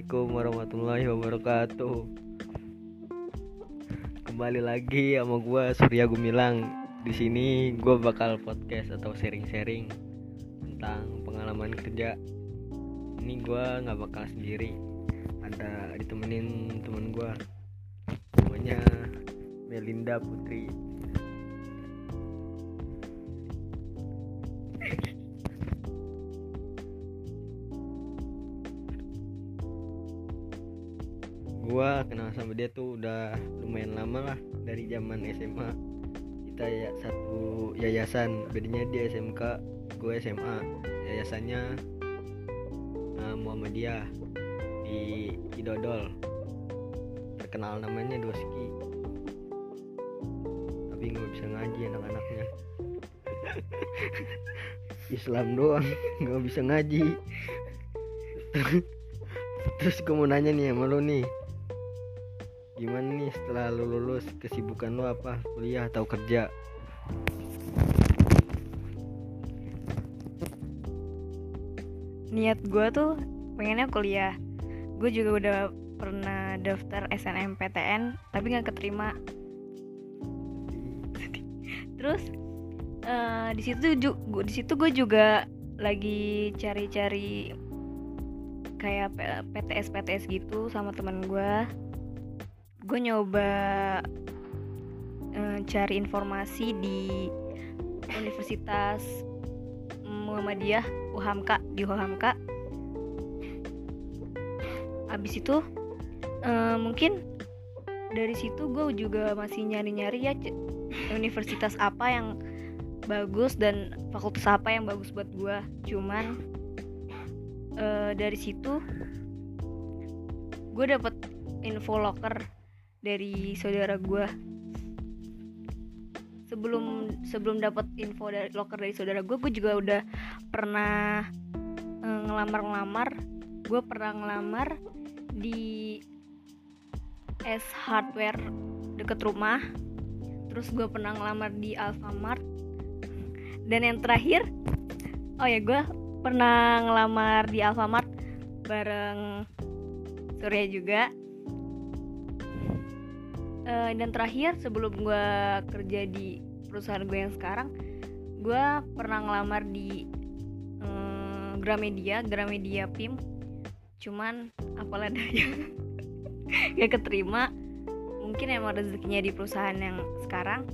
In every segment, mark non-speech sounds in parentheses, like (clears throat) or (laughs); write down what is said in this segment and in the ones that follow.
Assalamualaikum warahmatullahi wabarakatuh. Kembali lagi sama gua Surya Gumilang. Di sini gua bakal podcast atau sharing-sharing tentang pengalaman kerja. Ini gua nggak bakal sendiri. Ada ditemenin temen gua. Namanya Melinda Putri. Dia tuh udah lumayan lama lah dari zaman SMA kita ya satu yayasan bedanya dia SMK gue SMA yayasannya uh, Muhammadiyah di Idodol. Terkenal namanya Doski. Tapi nggak bisa ngaji anak-anaknya. (laughs) Islam doang nggak bisa ngaji. (laughs) Terus gue mau nanya nih sama lo nih gimana nih setelah lu lulus kesibukan lu apa? Kuliah atau kerja? Niat gue tuh pengennya kuliah. Gue juga udah pernah daftar SNMPTN tapi nggak keterima. (laughs) Terus uh, di situ juga di situ gue juga lagi cari-cari kayak PTS PTS gitu sama teman gue gue nyoba uh, cari informasi di Universitas Muhammadiyah Uhamka di Uhamka abis itu uh, mungkin dari situ gue juga masih nyari-nyari ya universitas apa yang bagus dan fakultas apa yang bagus buat gue cuman uh, dari situ gue dapet info locker dari saudara gue sebelum sebelum dapat info dari locker dari saudara gue gue juga udah pernah uh, ngelamar-ngelamar. Gue pernah ngelamar di S Hardware deket rumah. Terus gue pernah ngelamar di Alfamart. Dan yang terakhir oh ya gue pernah ngelamar di Alfamart bareng Surya juga uh, dan terakhir sebelum gue kerja di perusahaan gue yang sekarang gue pernah ngelamar di um, Gramedia Gramedia PIM cuman apalah (laughs) daya gak keterima. Mungkin emang rezekinya di perusahaan yang sekarang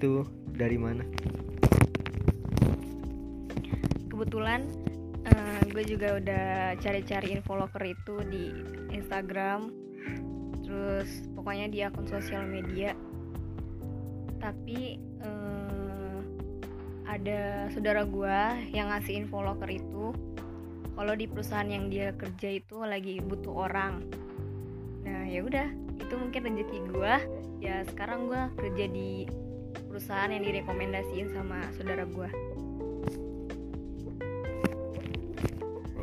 itu dari mana? Kebetulan uh, gue juga udah cari-cari info locker itu di Instagram. Terus pokoknya di akun sosial media. Tapi uh, ada saudara gue yang ngasih info locker itu kalau di perusahaan yang dia kerja itu lagi butuh orang. Nah ya udah itu mungkin rezeki gue ya sekarang gue kerja di perusahaan yang direkomendasiin sama saudara gue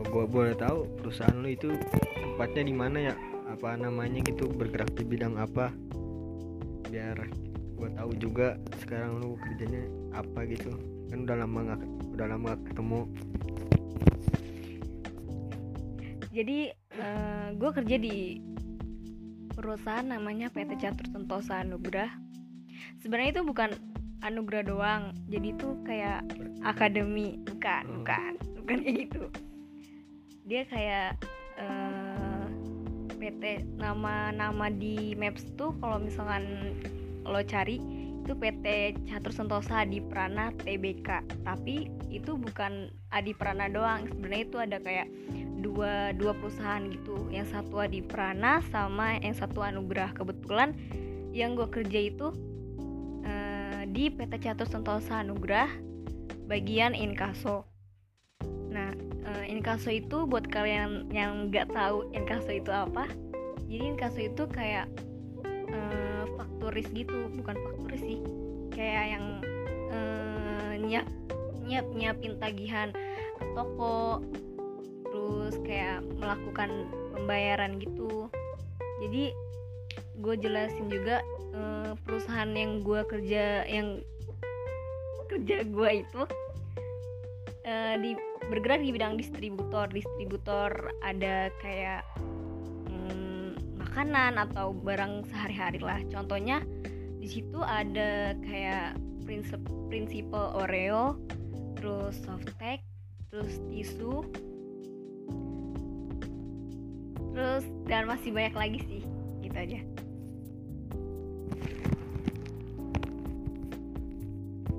gue boleh tahu perusahaan lu itu tempatnya di mana ya? Apa namanya gitu bergerak di bidang apa? Biar gue tahu juga sekarang lu kerjanya apa gitu. Kan udah lama nggak udah lama gak ketemu. Jadi uh, gue kerja di perusahaan namanya PT Catur Sentosa Anugrah sebenarnya itu bukan anugerah doang. Jadi itu kayak akademi. Bukan hmm. bukan. Bukan kayak gitu. Dia kayak uh, PT nama-nama di Maps tuh kalau misalkan lo cari itu PT Catur Sentosa Adi Prana TBK tapi itu bukan Adi Prana doang. Sebenarnya itu ada kayak dua dua perusahaan gitu. Yang satu Adi Prana sama yang satu Anugrah kebetulan yang gue kerja itu uh, di PT Catur Sentosa Anugrah bagian inkaso. Nah uh, inkaso itu buat kalian yang nggak tahu inkaso itu apa jadi inkaso itu kayak uh, fakturis gitu bukan fakturis sih kayak yang uh, nyiap nyiap nyiapin tagihan ke toko terus kayak melakukan pembayaran gitu. Jadi gue jelasin juga uh, perusahaan yang gue kerja yang kerja gue itu uh, di bergerak di bidang distributor. Distributor ada kayak hmm, makanan atau barang sehari-hari lah. Contohnya di situ ada kayak prinsip prinsipal Oreo terus softtek terus tisu terus dan masih banyak lagi sih gitu aja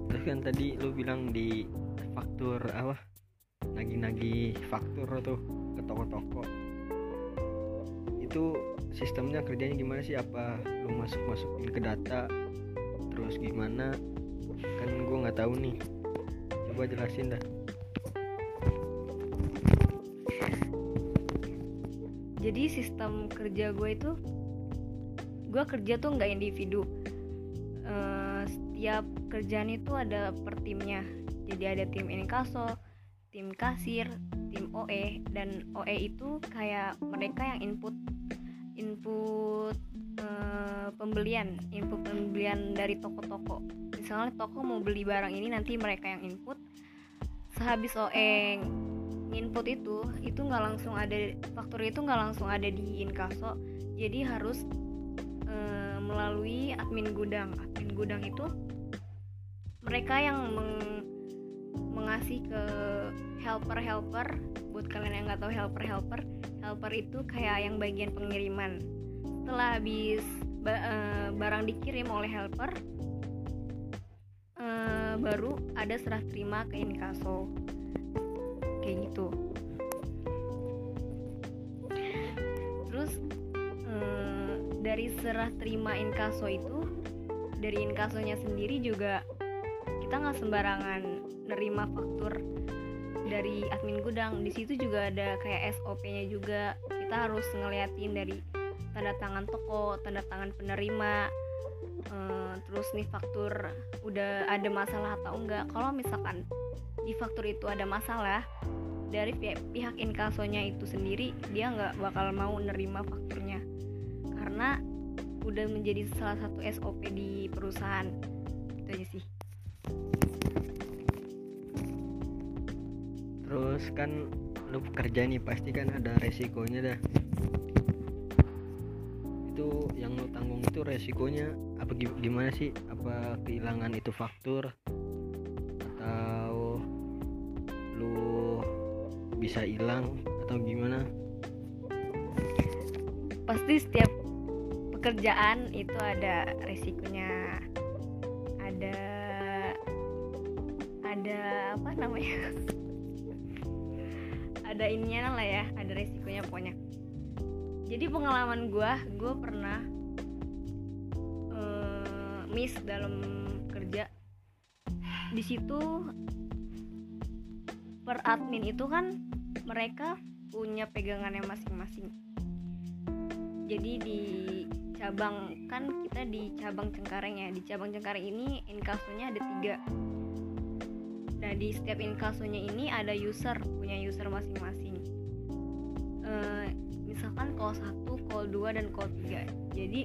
terus kan tadi lu bilang di faktur apa? Nagi-nagi faktur tuh ke toko-toko. Itu sistemnya kerjanya gimana sih? Apa lu masuk masukin ke data? Terus gimana? Kan gue nggak tahu nih. Coba jelasin dah. Jadi sistem kerja gue itu gue kerja tuh nggak individu. Uh, setiap kerjaan itu ada per timnya. Jadi ada tim inkaso tim kasir tim OE dan OE itu kayak mereka yang input input uh, pembelian input pembelian dari toko-toko. Misalnya toko mau beli barang ini nanti mereka yang input. Sehabis OE input itu itu nggak langsung ada faktur itu nggak langsung ada di inkaso. Jadi harus uh, melalui admin gudang. Admin gudang itu mereka yang meng mengasih ke helper-helper. Buat kalian yang nggak tahu helper-helper helper itu kayak yang bagian pengiriman. Setelah habis ba uh, barang dikirim oleh helper uh, baru ada serah terima ke inkaso. Kayak gitu dari serah terima inkaso itu dari inkasonya sendiri juga kita nggak sembarangan nerima faktur dari admin gudang. Di situ juga ada kayak SOP-nya juga. Kita harus ngeliatin dari tanda tangan toko tanda tangan penerima uh, terus nih faktur udah ada masalah atau enggak. Kalau misalkan di faktur itu ada masalah dari pihak, inkasonya itu sendiri dia nggak bakal mau nerima fakturnya karena udah menjadi salah satu SOP di perusahaan. Itu aja sih. Terus kan lu kerja nih pasti kan ada resikonya dah. Itu yang lu tanggung itu resikonya apa gimana sih? Apa kehilangan itu faktur? Atau lu bisa hilang? Atau gimana? Pasti setiap pekerjaan itu ada resikonya ada ada apa namanya? (laughs) Ada ininya lah ya ada resikonya pokoknya. Jadi pengalaman gue gue pernah uh, miss dalam kerja. Di situ per admin itu kan mereka punya pegangannya masing-masing. Jadi di cabang kan kita di cabang Cengkareng ya di cabang Cengkareng ini inkasonya ada tiga Nah di setiap inkasonya ini ada user punya user masing-masing. Uh, misalkan call 1, call 2 dan call 3. Jadi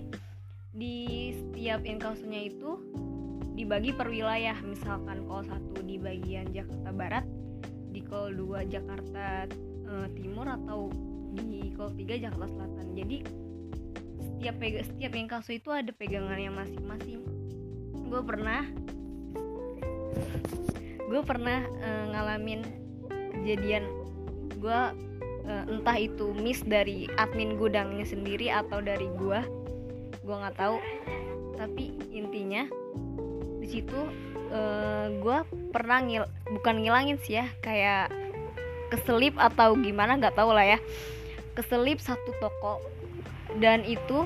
di setiap inkasonya itu dibagi per wilayah. Misalkan call 1 di bagian Jakarta Barat, di call 2 Jakarta uh, Timur atau di call 3 Jakarta Selatan. Jadi setiap setiap inkaso itu ada pegangannya masing-masing. Gue pernah gue pernah uh, ngalamin kejadian. Gue uh, entah itu miss dari admin gudangnya sendiri atau dari gue gue nggak tahu. Tapi intinya di situ uh, gue pernah ngil bukan ngilangin sih ya kayak keselip atau gimana nggak tahu lah ya. Keselip satu toko dan itu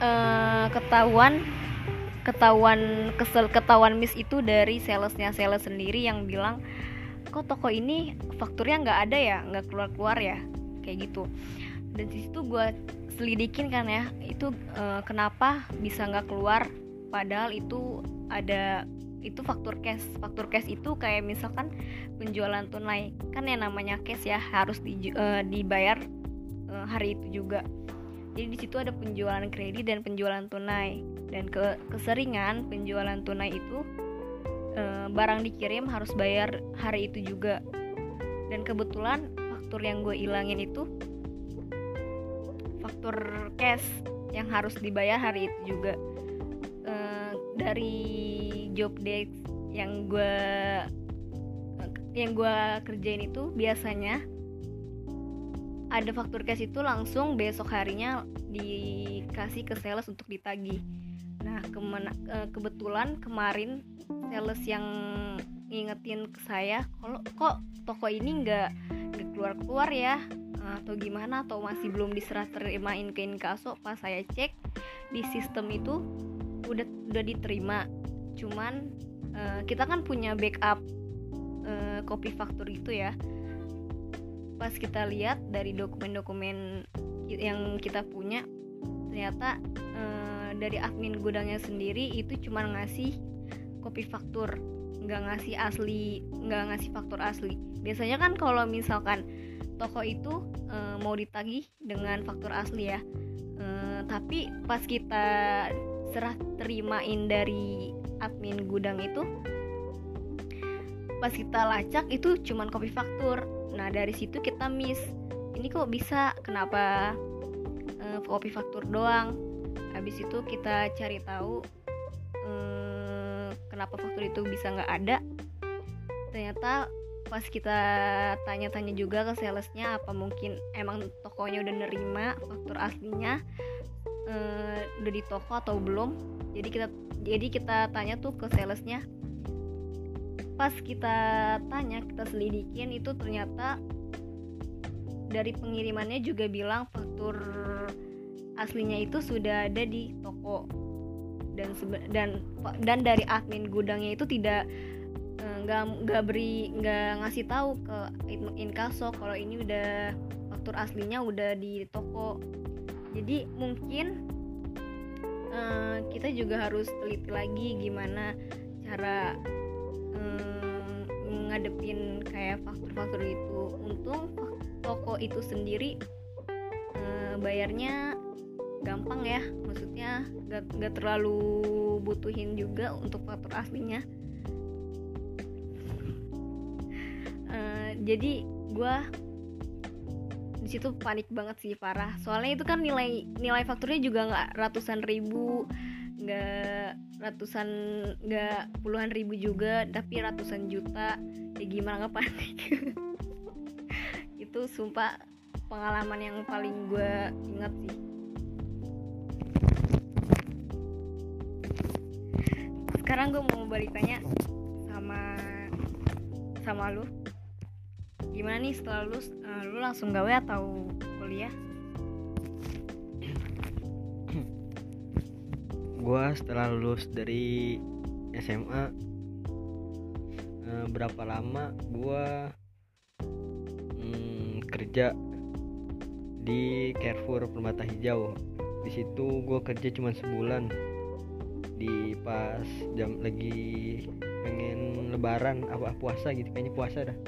uh, ketahuan ketahuan kesel ketahuan miss itu dari salesnya sales sendiri yang bilang kok toko ini fakturnya nggak ada ya? Nggak keluar keluar ya? Kayak gitu. Dan di situ gue selidikin kan ya itu uh, kenapa bisa nggak keluar? Padahal itu ada itu faktur cash. Faktur cash itu kayak misalkan penjualan tunai. Kan yang namanya cash ya harus di, uh, dibayar uh, hari itu juga jadi di situ ada penjualan kredit dan penjualan tunai. Dan ke keseringan penjualan tunai itu uh, barang dikirim harus bayar hari itu juga. Dan kebetulan faktur yang gue ilangin itu faktur cash yang harus dibayar hari itu juga. Uh, dari job desk yang gue yang gue kerjain itu biasanya ada faktur cash itu langsung besok harinya dikasih ke sales untuk ditagih. Nah, ke mana, uh, kebetulan kemarin sales yang ngingetin ke saya kalau kok toko ini nggak keluar keluar ya? Atau gimana? Atau masih belum diserah terimain ke inkaso? Pas saya cek di sistem itu udah udah diterima. Cuman uh, kita kan punya backup uh, copy faktur gitu ya pas kita lihat dari dokumen-dokumen yang kita punya ternyata uh, dari admin gudangnya sendiri itu cuma ngasih copy faktur nggak ngasih asli nggak ngasih faktur asli. Biasanya kan kalau misalkan toko itu e, mau ditagih dengan faktur asli ya. E, tapi pas kita serah terimain dari admin gudang itu pas kita lacak itu cuman kopi faktur. Nah dari situ kita miss. Ini kok bisa? Kenapa e, kopi faktur doang? Habis itu kita cari tahu e, kenapa faktur itu bisa nggak ada. Ternyata pas kita tanya-tanya juga ke salesnya apa mungkin emang tokonya udah nerima faktur aslinya uh, udah di toko atau belum? Jadi kita jadi kita tanya tuh ke salesnya pas kita tanya kita selidikin itu ternyata dari pengirimannya juga bilang faktur aslinya itu sudah ada di toko. Dan dan dan dari admin gudangnya itu tidak nggak nggak beri nggak ngasih tahu ke inkaso kalau ini udah faktur aslinya udah di toko. Jadi mungkin uh, kita juga harus teliti lagi gimana cara um, ngadepin kayak faktur-faktur itu untung toko itu sendiri uh, bayarnya gampang ya. Maksudnya gak, gak terlalu butuhin juga untuk faktur aslinya. Jadi gue di situ panik banget sih parah. Soalnya itu kan nilai nilai fakturnya juga nggak ratusan ribu. Nggak ratusan nggak puluhan ribu juga tapi ratusan juta. Ya gimana nggak panik (laughs) itu sumpah pengalaman yang paling gue ingat sih. Sekarang gue mau balik tanya sama sama lu. Gimana nih setelah lulus uh, lu langsung gawe atau kuliah gua setelah lulus dari SMA eh, berapa lama gua hmm, kerja di Carrefour Permata Hijau. Di situ gue kerja cuma sebulan. Di pas jam lagi pengen lebaran apa puasa gitu kayaknya puasa dah.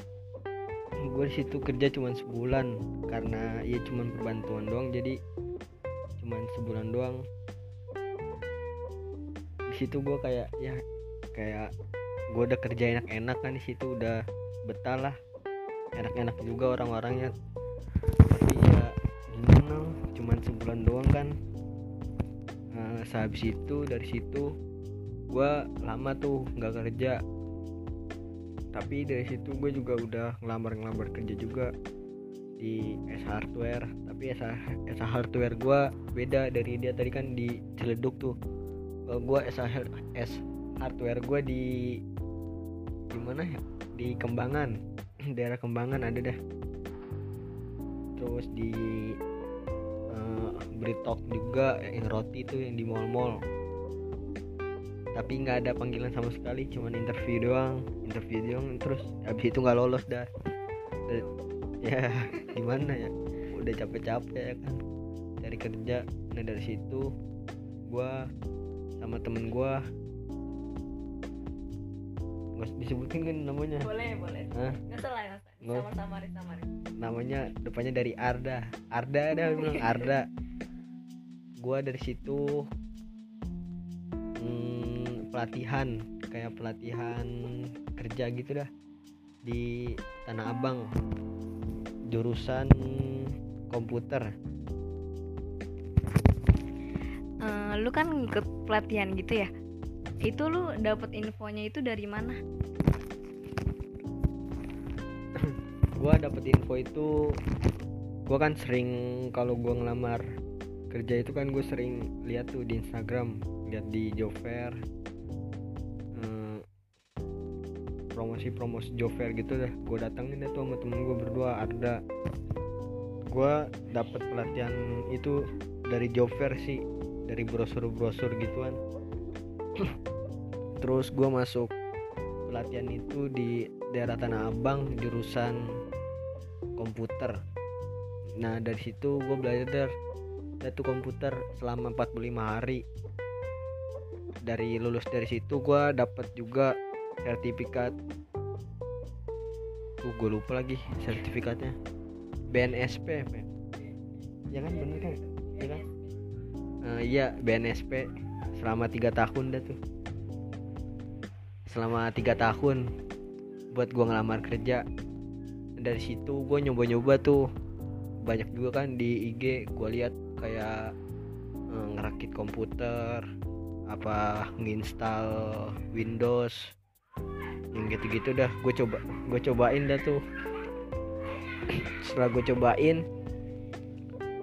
Gue di situ kerja cuma sebulan karena ya cuma perbantuan doang jadi cuma sebulan doang situ gue kayak ya kayak gue udah kerja enak-enak kan di situ udah betah lah. Enak-enak juga orang-orangnya. Tapi ya gimana cuma sebulan doang kan. Nah, sehabis itu dari situ gue lama tuh nggak kerja. Tapi dari situ gue juga udah ngelamar-ngelamar kerja juga di S Hardware. Tapi S, S Hardware gue beda dari dia tadi kan di Ciledug tuh gue S, S Hardware gue di di mana ya? Di Kembangan. (clears throat) Daerah Kembangan ada dah. Terus di uh, Britok juga yang roti tuh yang di mall-mall. Tapi nggak ada panggilan sama sekali cuman interview doang interview doang. Terus habis itu nggak lolos dah. Dan, ya (laughs) gimana ya? Udah capek-capek ya kan? Cari kerja. Nah dari situ gua sama temen gua. Nggak disebutin kan namanya. Boleh boleh. Hah? nggak salah nggak salah. Nggak. sama samarin samarin namanya depannya dari Arda. Arda dah bilang Arda. Gua dari situ hmm, pelatihan. Kayak pelatihan kerja gitu dah. Di Tanah Abang. Jurusan komputer lu kan ngikut pelatihan gitu ya? Itu lu dapet infonya itu dari mana? (clears throat) Gua dapet info itu gua kan sering kalau gua ngelamar kerja itu kan gue sering lihat tuh di Instagram lihat di fair eh, promosi-promosi job fair gitu dah. Gue datangin deh tuh sama temen gue berdua Arda. Gue dapet pelatihan itu dari fair sih dari brosur-brosur gituan. (clears throat) Terus gue masuk pelatihan itu di daerah Tanah Abang jurusan komputer. Nah dari situ gue belajar satu komputer selama 45 hari. Dari lulus dari situ gue dapat juga sertifikat. Tuh gue lupa lagi sertifikatnya. BNSP ya kan bener kan? Ya kan Eh, iya BNSP selama tiga tahun dah tuh. Selama tiga tahun buat gua ngelamar kerja. Dari situ gue nyoba-nyoba tuh. Banyak juga kan di IG gue lihat kayak eh, ngerakit komputer apa nginstal Windows yang gitu-gitu dah. Gue coba gue cobain dah tuh. Setelah gue cobain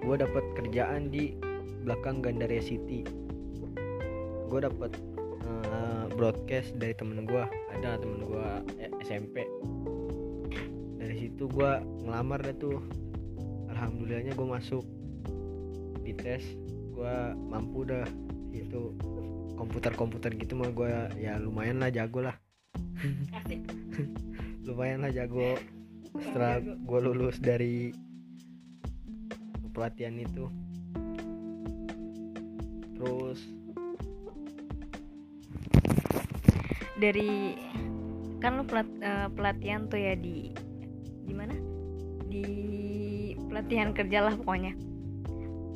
gue dapat kerjaan di belakang Gandaria City. Gue dapat eh, broadcast dari temen gue ada temen gue SMP dari situ gue ngelamar dah tuh. Alhamdulillahnya gue masuk. Di tes gue mampu dah. Itu komputer-komputer gitu mah gue ya lumayan lah jago lah. (laughs) Lumayan lah jago. Setelah gue lulus dari pelatihan itu terus dari kan lu pelat- eh, pelatihan tuh ya di di mana di pelatihan kerja lah pokoknya.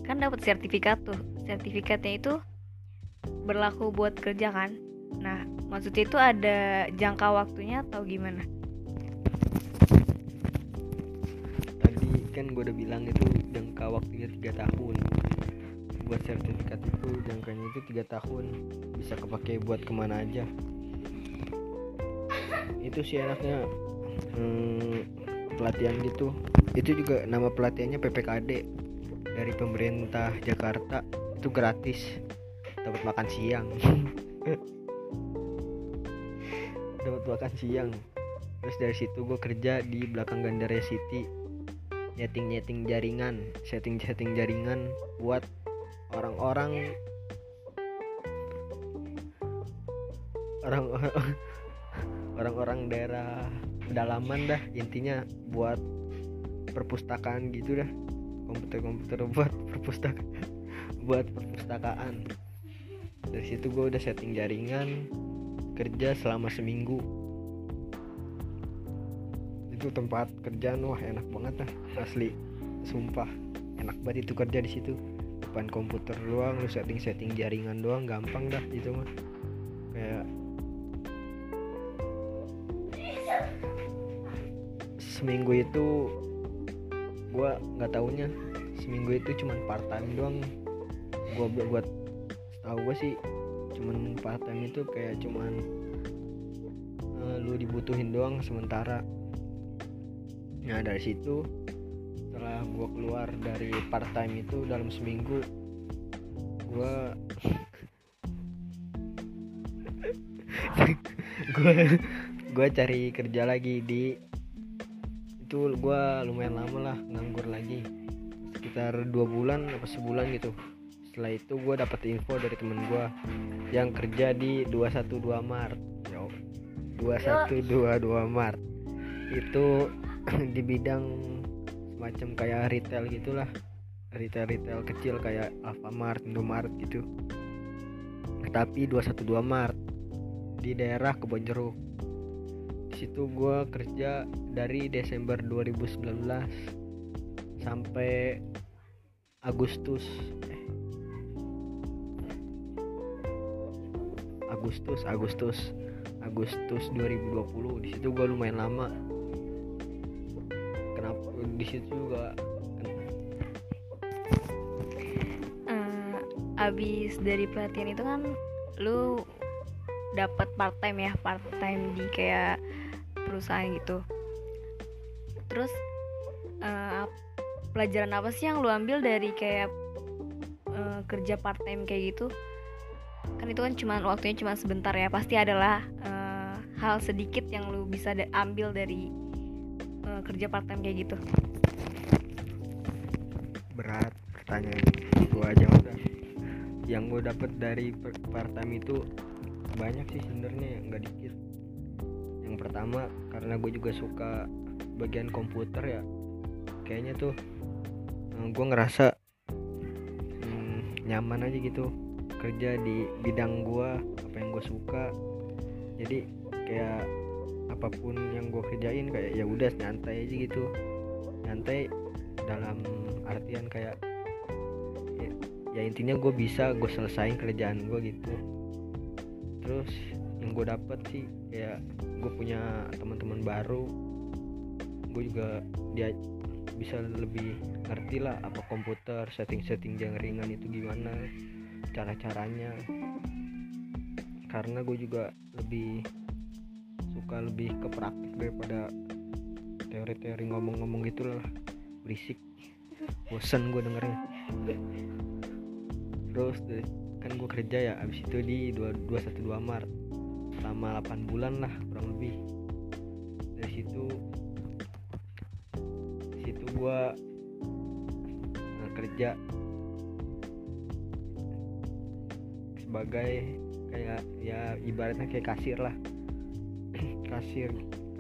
Kan dapat sertifikat tuh. Sertifikatnya itu berlaku buat kerja kan? Nah maksudnya itu ada jangka waktunya atau gimana? Tadi kan gue udah bilang itu jangka waktunya tiga tahun buat sertifikat itu jangkanya itu tiga tahun. Bisa kepake buat ke mana aja. Itu sih enaknya hmm, pelatihan gitu. Itu juga nama pelatihannya PPKD dari pemerintah Jakarta. Itu gratis. Dapat makan siang. (laughs) Dapat makan siang. Terus dari situ gue kerja di belakang Gandaria City. Nyeting nyeting jaringan setting setting jaringan buat orang-orang orang (laughs) orang-orang daerah pedalaman dah intinya buat perpustakaan gitu dah. Komputer-komputer buat perpustakaan (laughs) buat perpustakaan. Dari situ gue udah setting jaringan kerja selama seminggu. Itu tempat kerjaan wah enak banget dah asli. Sumpah enak banget itu kerja di situ depan komputer doang lu setting setting jaringan doang gampang dah itu mah. Kayak seminggu itu gua nggak taunya seminggu itu cuman part time doang. Gua buat, tahu gua sih cuman part time itu kayak cuman eh, lu dibutuhin doang sementara. Nah dari situ setelah gua keluar dari part time itu dalam seminggu. Gua (laughs) gua gua cari kerja lagi di itu gua lumayan lama lah nganggur lagi. Sekitar dua bulan apa sebulan gitu. Setelah itu gue dapet info dari temen gue yang kerja di 212 Mart. Yo 2122 Mart. Itu (clears throat) di bidang semacam kayak retail gitulah. Retail retail kecil kayak Alfamart, Indomaret gitu. Tapi 212 Mart di daerah Kebonjeruk di situ gue kerja dari Desember 2019 sampai Agustus. Agustus Agustus Agustus 2020 di situ gue lumayan lama di situ juga. Eh, abis dari pelatihan itu kan lu dapat part time ya part time di kayak perusahaan gitu. Terus ap- pelajaran apa sih yang lu ambil dari kayak eh, kerja part time kayak gitu? Kan itu kan cuma waktunya cuma sebentar ya. Pasti adalah eh, hal sedikit yang lu bisa ambil dari eh, kerja part time kayak gitu berat pertanyaan gue aja udah. Yang gue dapet dari per- part time itu banyak sih sebenarnya nggak dikit. Yang pertama karena gue juga suka bagian komputer ya kayaknya tuh gue ngerasa hmm, nyaman aja gitu kerja di bidang gue apa yang gue suka. Jadi kayak apa pun yang gue kerjain kayak ya udah nyantai aja gitu. Nyantai dalam artian kayak ya, ya intinya gue bisa gue selesain kerjaan gue gitu. Terus yang gue dapet sih kayak gue punya teman-teman baru gue juga dia bisa lebih ngerti lah apa komputer setting-setting yang ringan itu gimana cara-caranya. Karena gue juga lebih suka lebih ke praktik daripada teori-teori ngomong-ngomong gitu lah berisik bosen gue dengernya. Terus dari- kan gue kerja ya abis itu di 212 Maret. Selama 8 bulan lah kurang lebih. Dari situ situ gue kerja. Sebagai kayak ya ibaratnya kayak kasir lah. (clears throat) Kasir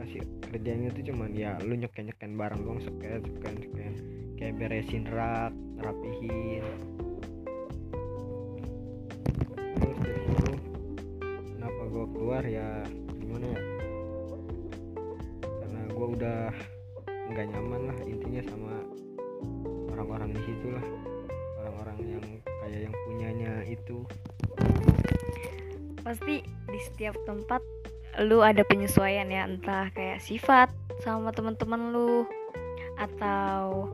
kasir kerjanya tuh cuman ya lu nyeken nyeken barang doang scan scan scan kayak beresin rak rapihin. Terus kenapa gua keluar ya gimana ya? Karena gua udah nggak nyaman lah intinya sama orang-orang di situ lah. Orang-orang yang kayak yang punyanya itu. Pasti di setiap tempat lu ada penyesuaian ya entah kayak sifat sama teman-teman lu atau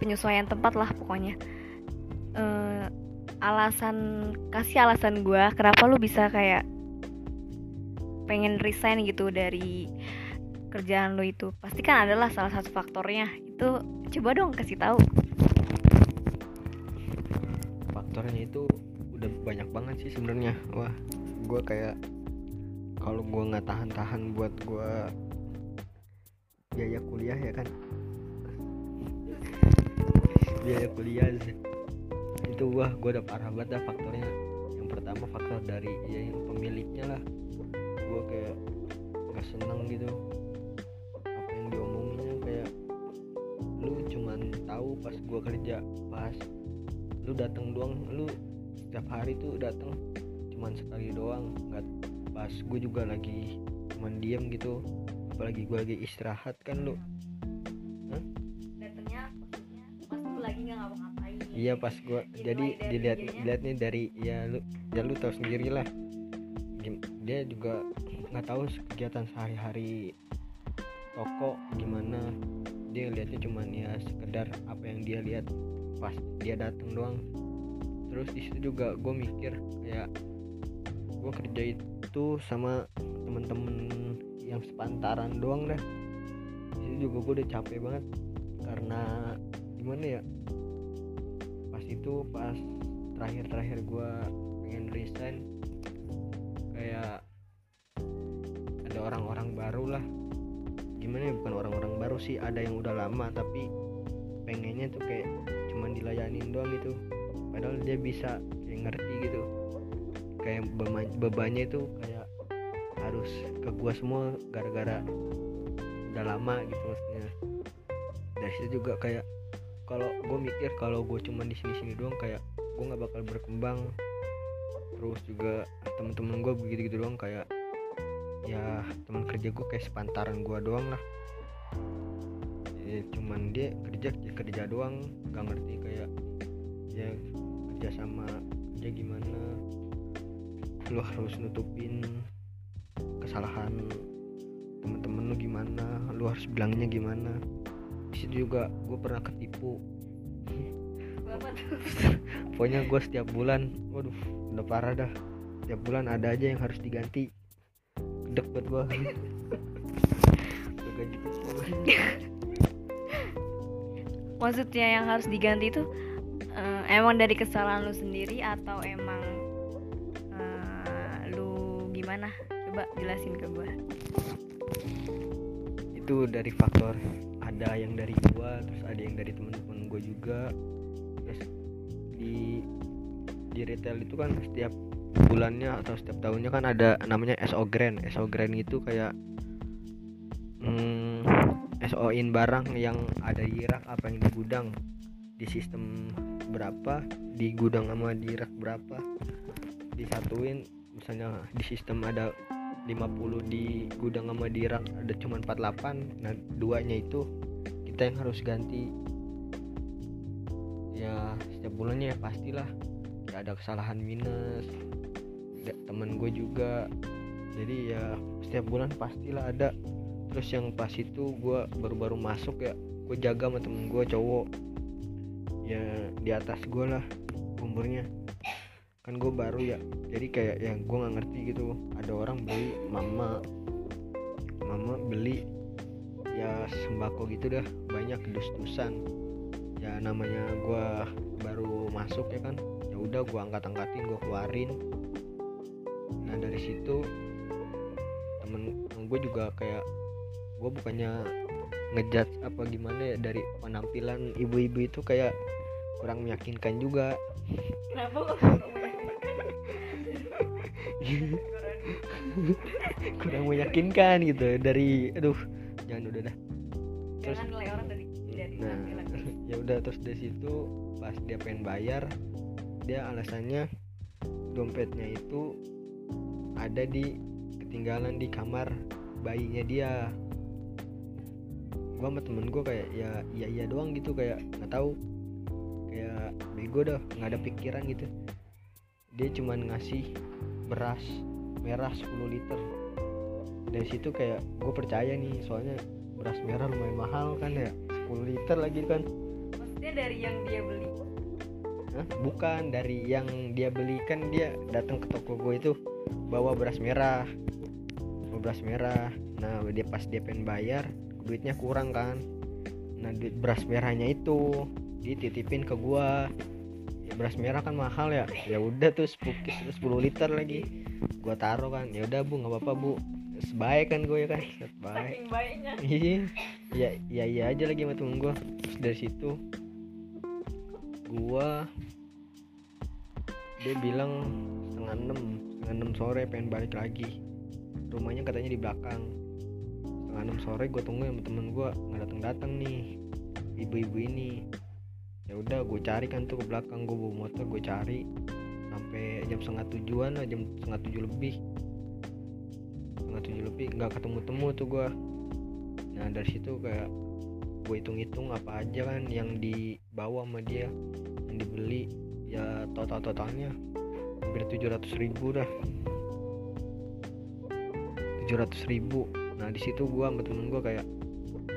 penyesuaian tempat lah pokoknya. Eh, alasan kasih alasan gua kenapa lu bisa kayak pengen resign gitu dari kerjaan lu itu. Pasti kan adalah salah satu faktornya. Itu coba dong kasih tahu. Faktornya itu udah banyak banget sih sebenarnya. Wah gue kayak kalau gue nggak tahan-tahan buat gue biaya kuliah ya kan biaya kuliah itu wah gue udah parah banget dah faktornya. Yang pertama faktor dari ya yang pemiliknya lah. Gue kayak nggak seneng gitu. Apa yang diomonginnya kayak lu cuman tahu pas gue kerja pas lu datang doang lu setiap hari tuh datang cuman sekali doang. Nggak pas gue juga lagi cuman diem gitu. Apalagi gue lagi istirahat kan lu iya pas gue Dimulai jadi dilihat dianya. dilihatnya dari ya lu ya lu tahu sendiri lah. Dia juga nggak tahu kegiatan sehari-hari toko gimana. Dia lihatnya cuman ya sekedar apa yang dia lihat pas dia datang doang. Terus di situ juga gue mikir kayak gue kerja itu sama temen-temen yang sepantaran doang dah di situ juga gue udah capek banget karena gimana ya itu pas terakhir-terakhir gue pengen resign kayak ada orang-orang baru lah. Gimana ya bukan orang-orang baru sih ada yang udah lama tapi pengennya tuh kayak cuman dilayanin doang gitu. Padahal dia bisa kayak ngerti gitu. Kayak bebannya itu kayak harus ke gua semua gara-gara udah lama gitu maksudnya. Dari situ juga kayak kalau gue mikir kalau gue cuman di sini-sini doang kayak gue nggak bakal berkembang. Terus juga temen-temen gue begitu gitu doang kayak ya teman kerja gue kayak sepantaran gue doang lah. Ya, cuman dia kerja ya kerja doang gak ngerti kayak ya kerja sama kerja gimana. Lu harus nutupin kesalahan temen-temen lu gimana lu harus bilangnya gimana di situ juga gue pernah ketipu. (laughs) Pokoknya gue setiap bulan waduh udah parah dah. Setiap bulan ada aja yang harus diganti. Gedek buat gue gaji Maksudnya yang harus diganti itu eh, emang dari kesalahan lu sendiri atau emang eh, lu gimana? Coba jelasin ke gua. itu dari faktor ada yang dari gua terus ada yang dari teman-teman gua juga. Terus di di retail itu kan setiap bulannya atau setiap tahunnya kan ada namanya SO Grand. SO Grand itu kayak hmm, SO in barang yang ada di rak apa yang di gudang. Di sistem berapa di gudang sama di rak berapa disatuin. Misalnya di sistem ada 50 di gudang sama di rak ada cuma 48 nah duanya itu kita yang harus ganti. Ya setiap bulannya ya pastilah. Ya ada kesalahan minus. Ya, temen gue juga. Jadi ya setiap bulan pastilah ada. Terus yang pas itu gue baru-baru masuk ya gue jaga sama temen gue cowok. Ya di atas gue lah umurnya. Kan gue baru ya. Jadi kayak yang gue nggak ngerti gitu. Ada orang beli mama. Mama beli ya sembako gitu dah. Banyak dus-dusan. Ya namanya gue baru masuk ya kan. Ya udah gue angkat-angkatin gue keluarin. Nah dari situ temen gue juga kayak gue bukannya ngejudge apa gimana ya dari penampilan ibu-ibu itu kayak kurang meyakinkan juga. Kenapa? (laughs) kurang meyakinkan gitu. Dari aduh udah terus dari situ pas dia pengen bayar dia alasannya dompetnya itu ada di ketinggalan di kamar bayinya dia. Gua sama temen gua kayak ya iya iya doang gitu kayak nggak tahu. Kayak bego dah nggak ada pikiran gitu. Dia cuman ngasih beras merah 10 liter. Dari situ kayak gue percaya nih soalnya beras merah lumayan mahal kan ya 10 liter lagi kan Maksudnya dari yang dia beli. Hah? bukan dari yang dia beli. Kan dia datang ke toko gue itu bawa beras merah. Bawa beras merah. Nah dia pas dia pengen bayar duitnya kurang kan. Nah duit beras merahnya itu dititipin ke gua. Ya, beras merah kan mahal ya. Ya udah tuh 10 kis 10 liter lagi. Gua taruh kan. Ya udah bu nggak apa-apa bu. Sebaik kan gue ya kan. Set, baik Saking baiknya. iya. Ya ya iya aja lagi sama temen gue terus dari situ gua dia bilang setengah enam setengah enam sore pengen balik lagi. Rumahnya katanya di belakang. Setengah enam sore gue tunggu sama temen gue nggak datang datang nih ibu-ibu ini. Ya udah gue cari kan tuh ke belakang gue bawa motor gue cari. Sampai jam setengah tujuan lah jam setengah tujuh lebih. Setengah tujuh lebih nggak ketemu temu tuh gue nah dari situ kayak gue hitung-hitung apa aja kan yang dibawa sama dia yang dibeli ya total totalnya hampir 700 ribu dah. 700 ribu. Nah di situ gue sama temen gue kayak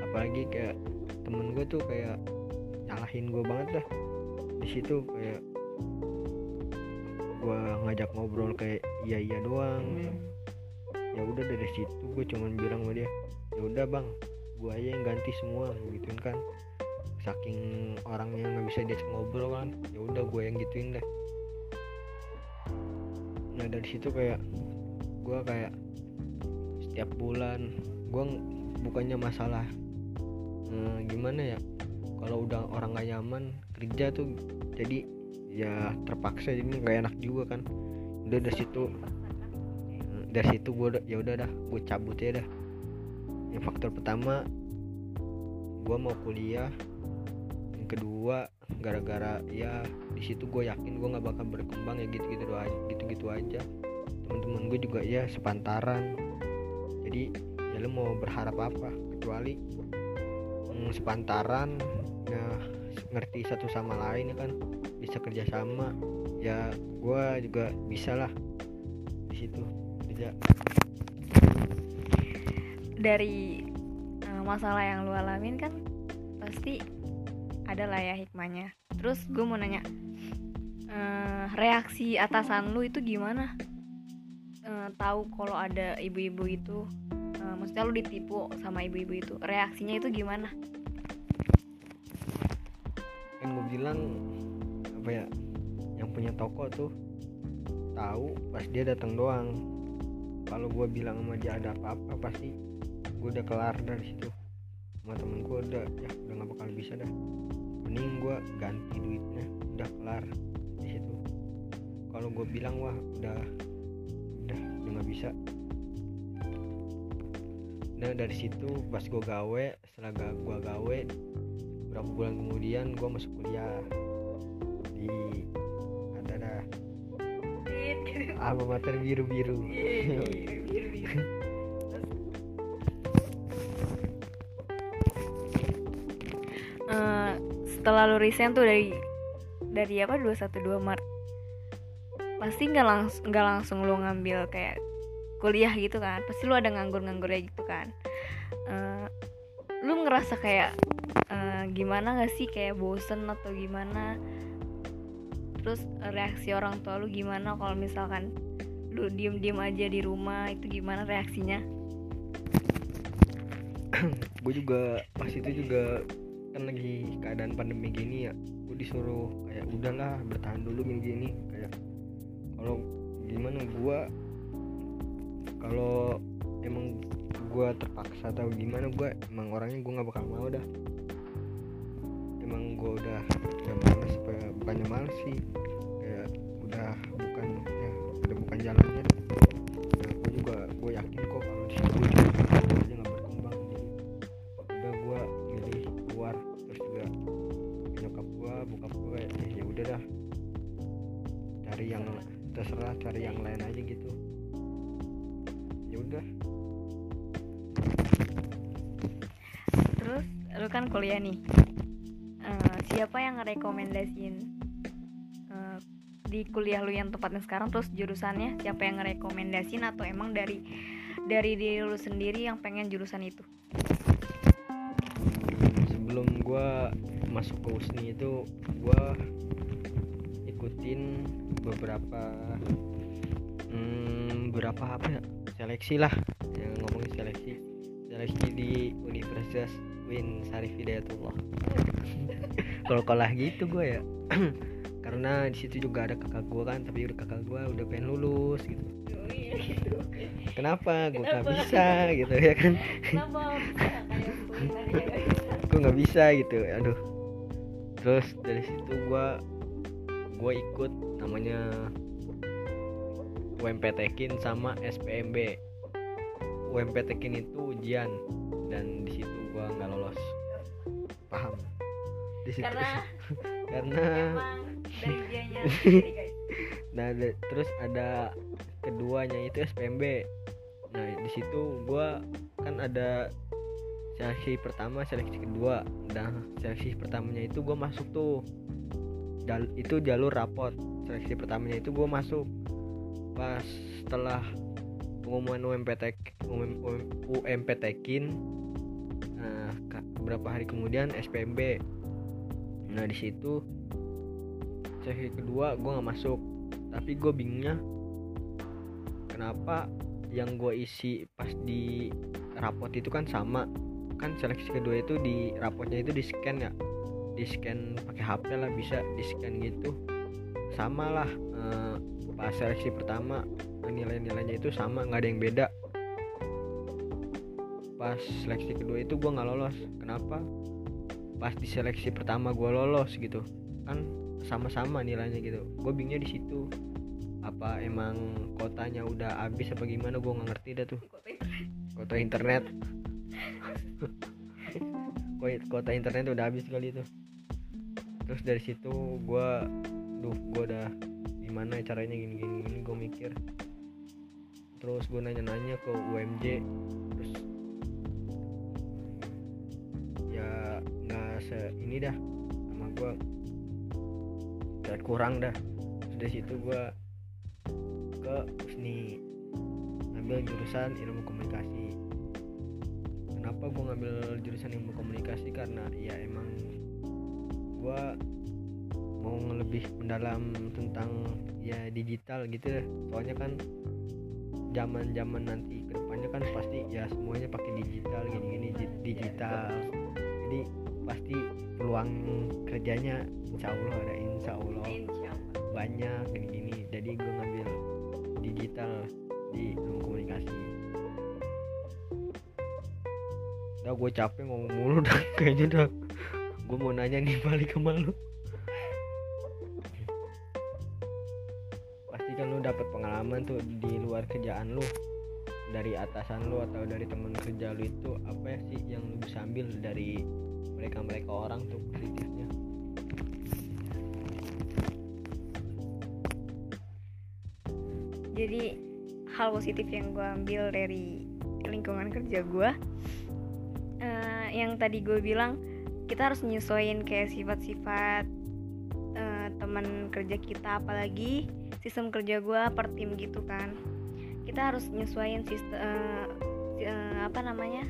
apalagi kayak temen gue tuh kayak nyalahin gue banget dah. Di situ kayak gue ngajak ngobrol kayak iya iya doang ya udah dari situ gue cuman bilang sama dia ya udah bang gue aja yang ganti semua gituin kan. Saking orangnya nggak bisa diajak ngobrol kan ya udah gue yang gituin deh. Nah dari situ kayak gue kayak setiap bulan gue bukannya masalah eh, gimana ya kalau udah orang gak nyaman kerja tuh jadi ya terpaksa jadi nggak enak juga kan. Udah dari situ dari situ gue ya udah dah gue cabut ya dah yang faktor pertama gue mau kuliah. Yang kedua gara-gara ya di situ gue yakin gue nggak bakal berkembang ya gitu gitu aja gitu gitu aja. Teman-teman gue juga ya sepantaran. Jadi ya lo mau berharap apa? Kecuali mm, sepantaran ya ngerti satu sama lain ya kan bisa kerjasama ya gue juga bisa lah di situ. Kerja dari uh, masalah yang lu alamin kan pasti ada lah ya hikmahnya. Terus gue mau nanya uh, reaksi atasan lu itu gimana? Uh, tahu kalau ada ibu-ibu itu uh, maksudnya lu ditipu sama ibu-ibu itu reaksinya itu gimana? Kan gue bilang apa ya yang punya toko tuh tahu pas dia datang doang. Kalau gue bilang sama dia ada apa-apa pasti gue udah kelar dari situ. Sama temen gue udah ya udah nggak bakal bisa dah. Mending gue ganti duitnya udah kelar di situ. Kalau gue bilang wah udah udah udah nggak bisa. Nah dari situ pas gue gawe setelah gue gawe berapa bulan kemudian gue masuk kuliah. Di ada dah. Alma mater biru biru uh, setelah lu resign tuh dari dari apa 212 Maret. Pasti nggak langsung nggak langsung lu ngambil kayak kuliah gitu kan. Pasti lu ada nganggur-nganggurnya gitu kan. Uh, lu ngerasa kayak uh, gimana gak sih? Kayak bosen atau gimana? Terus reaksi orang tua lu gimana kalau misalkan lu diem-diem aja di rumah? Itu gimana reaksinya? Gue juga pas itu juga kan lagi keadaan pandemi gini ya gue disuruh kayak udahlah bertahan dulu minggu ini kayak kalau gimana gue kalau emang gue terpaksa atau gimana gue emang orangnya gue nggak bakal mau dah. Emang gue udah udah males bukannya males sih kayak udah bukan ya udah bukan jalannya. Nah gue juga gue yakin kok kalau udah dah. Cari yang terserah. cari yang lain aja gitu. Ya udah. Terus lu kan kuliah nih. Uh, siapa yang ngerekomendasiin uh, di kuliah lu yang tempatnya sekarang terus jurusannya siapa yang ngerekomendasiin atau emang dari dari diri lu sendiri yang pengen jurusan itu? Sebelum gue masuk ke USNI itu gue ikutin beberapa hmm, berapa apa ya seleksi lah. Yang ngomongin seleksi seleksi di Universitas Win Sarif Hidayatullah. (laughs) Kalau kalah gitu gue ya. (clears throat) Karena di situ juga ada kakak gue kan tapi udah kakak gue udah pengen lulus gitu. Kenapa? Gue nggak bisa gitu ya kan? Gue (laughs) nggak bisa gitu aduh. Terus dari situ gue gue ikut namanya UMPTkin sama SPMB UMPTkin itu ujian dan di situ gue nggak lolos. Paham? Di situ. Karena (laughs) karena dari (laughs) nah terus ada keduanya itu SPMB nah di situ gua kan ada seleksi pertama seleksi kedua. Nah seleksi pertamanya itu gua masuk tuh Jal- itu jalur rapot. Seleksi pertamanya itu gua masuk. Pas setelah pengumuman UMPT UM, UM, nah ka- beberapa hari kemudian SPMB nah di situ seleksi kedua gue nggak masuk. Tapi gue bingungnya kenapa yang gue isi pas di rapot itu kan sama. Kan seleksi kedua itu di rapotnya itu di scan ya di scan pakai HP lah bisa di scan gitu. Sama lah eh, pas seleksi pertama nilai-nilainya itu sama nggak ada yang beda. Pas seleksi kedua itu gue nggak lolos. Kenapa? Pas di seleksi pertama gue lolos gitu kan sama-sama nilainya gitu. Gue bingungnya di situ. Apa emang kotanya udah habis apa gimana gue nggak ngerti dah tuh. Kota internet (laughs) Kota internet udah habis kali itu. Terus dari situ gue duh gue udah gimana ya caranya gini gini gini gue mikir. Terus gue nanya-nanya ke UMJ terus ya nggak se ini dah sama gue kurang dah. Terus dari situ gue ke seni ngambil jurusan ilmu komunikasi kenapa gue ngambil jurusan ilmu komunikasi? Karena ya emang gue mau lebih mendalam tentang ya digital gitu. Soalnya kan zaman zaman nanti ke depannya kan pasti ya semuanya pakai digital gini gini digital. jadi pasti peluang kerjanya insya Allah ada insya Allah banyak gini gini jadi gue ngambil digital di komunikasi udah gue capek ngomong mulu dah (laughs) kayaknya dah gue mau nanya nih balik ke malu. Pasti kan lu dapat pengalaman tuh di luar kerjaan lu. Dari atasan lu atau dari teman kerja lu itu apa sih yang lu bisa ambil dari mereka mereka orang tuh positifnya jadi hal positif yang gue ambil dari lingkungan kerja gue yang tadi gue bilang kita harus nyesuaiin kayak sifat-sifat eh, teman kerja kita apalagi sistem kerja gue per tim gitu kan. Kita harus nyesuaiin sistem eh, si- eh, apa namanya?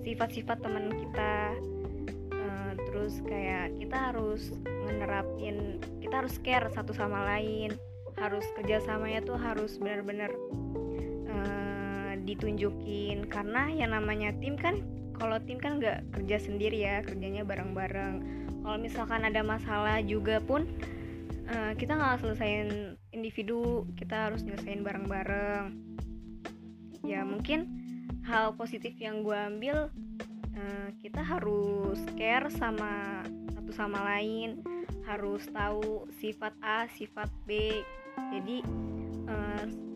sifat-sifat teman kita. Eh, terus kayak kita harus ngenerapin kita harus care satu sama lain. Harus kerjasamanya tuh harus benar-benar eh, ditunjukin. Karena yang namanya tim kan kalau tim kan nggak kerja sendiri ya kerjanya bareng-bareng. Kalau misalkan ada masalah juga pun eh, kita nggak selesaiin individu kita harus nyelesain bareng-bareng. Ya mungkin hal positif yang gue ambil eh, kita harus care sama satu sama lain. Harus tahu sifat A sifat B. Jadi eh,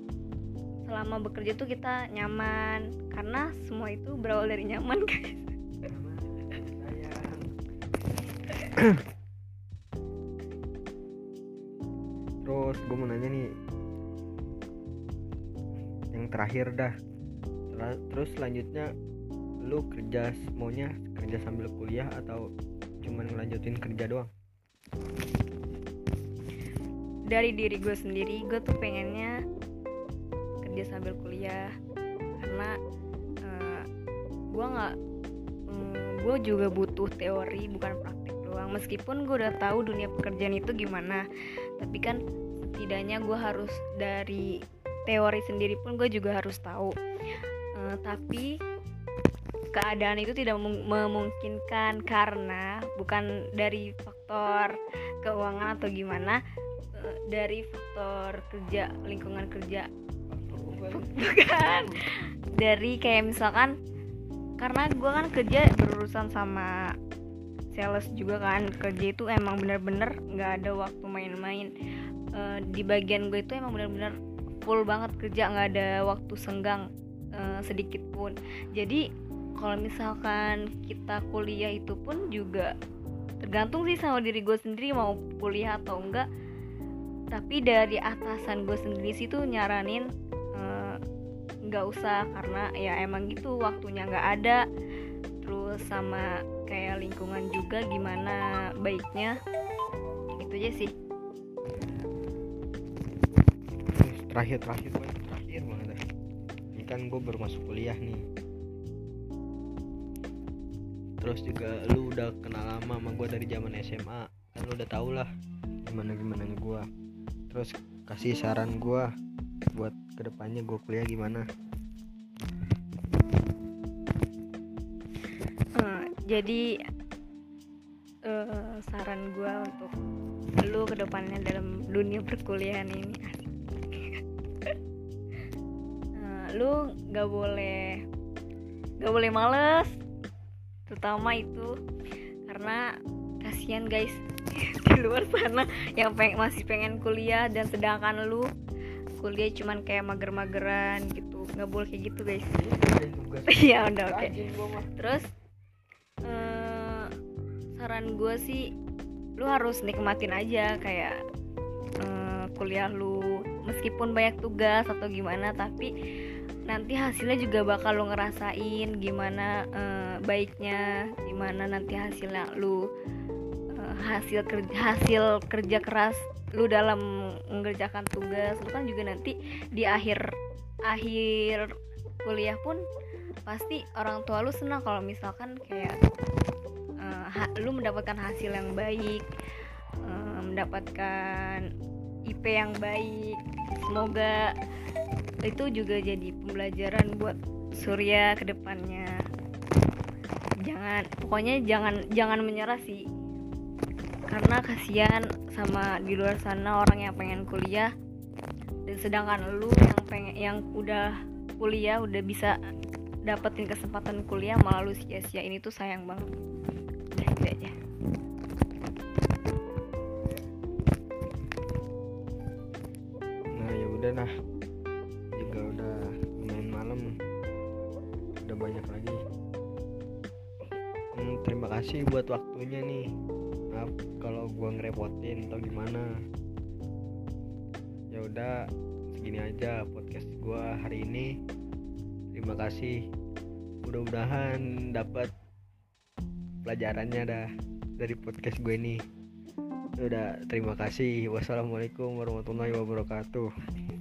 selama bekerja tuh kita nyaman. Karena semua itu berawal dari nyaman (laughs) guys. Terus gue mau nanya nih. Yang terakhir dah. Terus selanjutnya lu kerja maunya kerja sambil kuliah atau cuman ngelanjutin kerja doang? Dari diri gue sendiri gue tuh pengennya kerja sambil kuliah. Karena eh, gue nggak gue juga butuh teori bukan praktik doang. Meskipun gue udah tahu dunia pekerjaan itu gimana tapi kan setidaknya gue harus dari teori sendiri pun gue juga harus tahu. Eh, tapi keadaan itu tidak mem- memungkinkan karena bukan dari faktor keuangan atau gimana eh, dari faktor kerja lingkungan kerja bukan. Dari kayak misalkan karena gue kan kerja berurusan sama sales juga kan. Kerja itu emang bener-bener nggak ada waktu main-main. Eh, di bagian gue itu emang bener-bener full banget kerja nggak ada waktu senggang eh, sedikit pun. Jadi kalau misalkan kita kuliah itu pun juga tergantung sih sama diri gue sendiri mau kuliah atau enggak. Tapi dari atasan gue sendiri sih tuh nyaranin nggak usah karena ya emang gitu waktunya nggak ada. Terus sama kayak lingkungan juga gimana baiknya. Itu aja sih. Terakhir terakhir terakhir banget. Ini kan gue baru masuk kuliah nih. Terus juga lu udah kenal lama sama gue dari zaman SMA kan lu udah tau lah gimana gimana gue terus kasih saran gue ke depannya gue kuliah gimana? Eh, jadi eh, saran gue untuk lu ke depannya dalam dunia perkuliahan ini. (laughs) Eh, lu nggak boleh nggak boleh males terutama itu karena kasihan guys (laughs) di luar sana yang peng masih pengen kuliah dan sedangkan lu kuliah cuman kayak mager-mageran gitu. Nggak boleh kayak gitu guys. Iya (laughs) udah oke. Terus eh, saran gue sih lu harus nikmatin aja kayak eh, kuliah lu. Meskipun banyak tugas atau gimana tapi nanti hasilnya juga bakal lu ngerasain gimana eh, baiknya gimana nanti hasilnya lu eh, hasil kerja hasil kerja keras lu dalam mengerjakan tugas lu kan juga nanti di akhir akhir kuliah pun pasti orang tua lu senang kalau misalkan kayak eh, ha- lu mendapatkan hasil yang baik eh, mendapatkan IP yang baik. Semoga itu juga jadi pembelajaran buat Surya ke depannya. Jangan pokoknya jangan jangan menyerah sih. Karena kasihan sama di luar sana orang yang pengen kuliah. Dan sedangkan lu yang pengen yang udah kuliah udah bisa dapetin kesempatan kuliah malah lu sia-sia ini tuh sayang banget. Gitu nah ya udah nah. Juga udah lumayan malam. Udah banyak lagi. Hmm, terima kasih buat waktunya nih maaf kalau gua ngerepotin atau gimana. Ya udah segini aja podcast gua hari ini. Terima kasih. Mudah-mudahan dapat pelajarannya dah dari podcast gue ini. Ya udah terima kasih. Wassalamualaikum warahmatullahi wabarakatuh